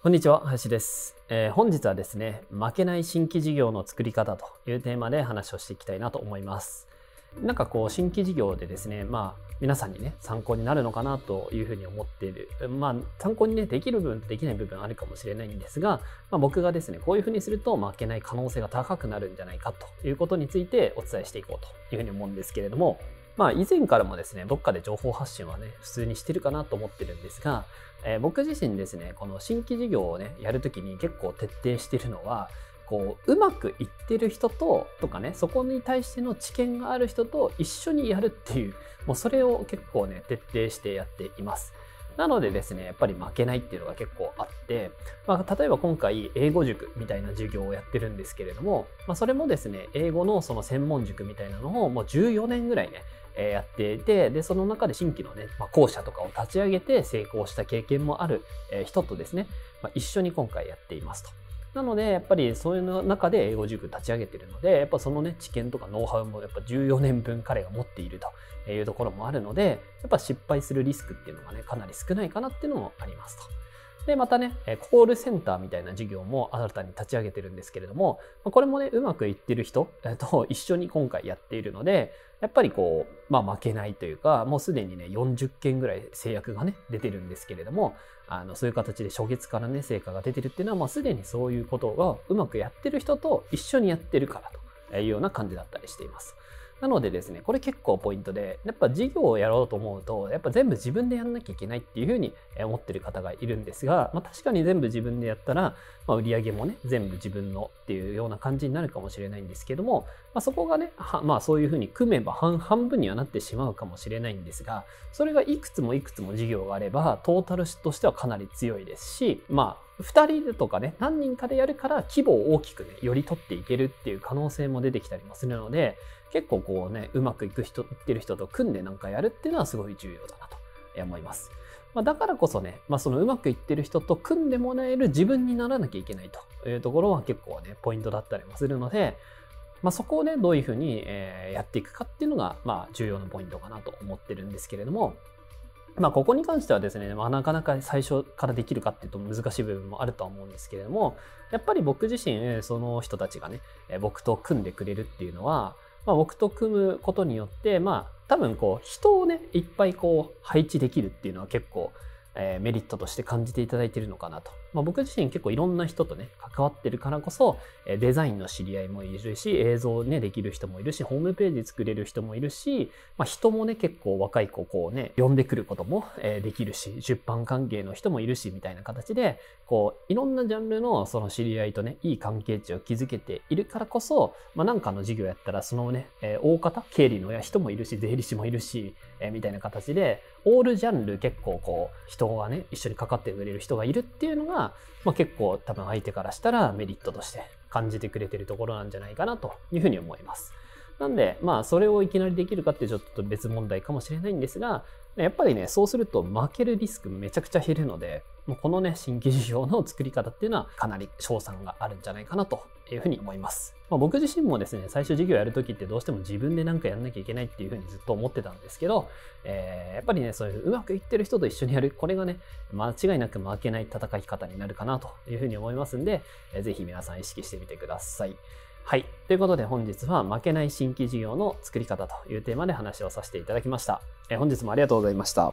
こんにちは林です、えー、本日はですね負けない新規事業の作り方というテーマで話をしていきたいなと思います。なんかこう新規事業でですねまあ皆さんにね参考になるのかなというふうに思っている。まあ参考にねできる部分できない部分あるかもしれないんですが、まあ、僕がですねこういうふうにすると負けない可能性が高くなるんじゃないかということについてお伝えしていこうというふうに思うんですけれどもまあ以前からもですね、どっかで情報発信はね、普通にしてるかなと思ってるんですが、えー、僕自身ですね、この新規事業をね、やるときに結構徹底してるのは、こう、うまくいってる人と、とかね、そこに対しての知見がある人と一緒にやるっていう、もうそれを結構ね、徹底してやっています。なのでですね、やっぱり負けないっていうのが結構あって、まあ、例えば今回英語塾みたいな授業をやってるんですけれども、まあ、それもですね、英語のその専門塾みたいなのをもう14年ぐらいね、えやっていて、で、その中で新規のね、まあ、校舎とかを立ち上げて成功した経験もある、え人とですね、まあ、一緒に今回やっていますと。なので、やっぱりそういう中で英語塾立ち上げてるので、やっぱそのね、知見とかノウハウもやっぱ14年分彼が持っているというところもあるので、やっぱ失敗するリスクっていうのがね、かなり少ないかなっていうのもありますと。で、またね、コールセンターみたいな事業も新たに立ち上げてるんですけれども、これもね、うまくいってる人と一緒に今回やっているので、やっぱりこう、まあ負けないというか、もうすでにね、40件ぐらい制約がね、出てるんですけれども、あの、そういう形で初月からね、成果が出てるっていうのは、まあすでにそういうことがうまくやってる人と一緒にやってるからというような感じだったりしています。なのでですね、これ結構ポイントで、やっぱ事業をやろうと思うと、やっぱ全部自分でやんなきゃいけないっていうふうに思ってる方がいるんですが、まあ、確かに全部自分でやったら、まあ、売り上げもね、全部自分のっていうような感じになるかもしれないんですけども、まあ、そこがね、まあそういうふうに組めば半半分にはなってしまうかもしれないんですが、それがいくつもいくつも事業があれば、トータルとしてはかなり強いですし、まあ2人とかね、何人かでやるから規模を大きくね、より取っていけるっていう可能性も出てきたりもするので、結構こうね、うまくいく人、いってる人と組んでなんかやるっていうのはすごい重要だなと思います。まあ、だからこそね、まあ、そのうまくいってる人と組んでもらえる自分にならなきゃいけないというところは結構ね、ポイントだったりもするので、まあ、そこをね、どういうふうに、やっていくかっていうのが、まあ、重要なポイントかなと思ってるんですけれども、まあ、ここに関してはですね、まあ、なかなか最初からできるかっていうと難しい部分もあるとは思うんですけれども、やっぱり僕自身、その人たちがね、僕と組んでくれるっていうのは、まあ、僕と組むことによって、まあ、多分こう、人をね、いっぱいこう、配置できるっていうのは結構、えー、メリットとして感じていただいているのかなと。まあ、僕自身結構いろんな人とね、関わってるからこそ、デザインの知り合いもいるし、映像ね、できる人もいるし、ホームページ作れる人もいるし、まあ、人もね、結構若い子こうね、呼んでくることも、できるし、出版関係の人もいるし、みたいな形で、こう、いろんなジャンルのその知り合いとね、いい関係値を築けているからこそ、まあ、なんかの事業やったら、そのね、大方、経理の人もいるし、税理士もいるし、えー、みたいな形で、オールジャンル結構こう、人がね、一緒にかかってくれる人がいるっていうのが、まあ、結構多分相手からしたらメリットとして感じてくれてるところなんじゃないかなというふうに思います。なんで、まあ、それをいきなりできるかってちょっと別問題かもしれないんですが、やっぱりね、そうすると負けるリスクめちゃくちゃ減るので、もうこのね、新規事業の作り方っていうのはかなり賞賛があるんじゃないかなというふうに思います。まあ、僕自身もですね、最初事業やるときってどうしても自分で何かやんなきゃいけないっていうふうにずっと思ってたんですけど、えー、やっぱりね、そういううまくいってる人と一緒にやる、これがね、間違いなく負けない戦い方になるかなというふうに思いますんで、えー、ぜひ皆さん意識してみてください。はい。ということで本日は負けない新規事業の作り方というテーマで話をさせていただきました。えー、本日もありがとうございました。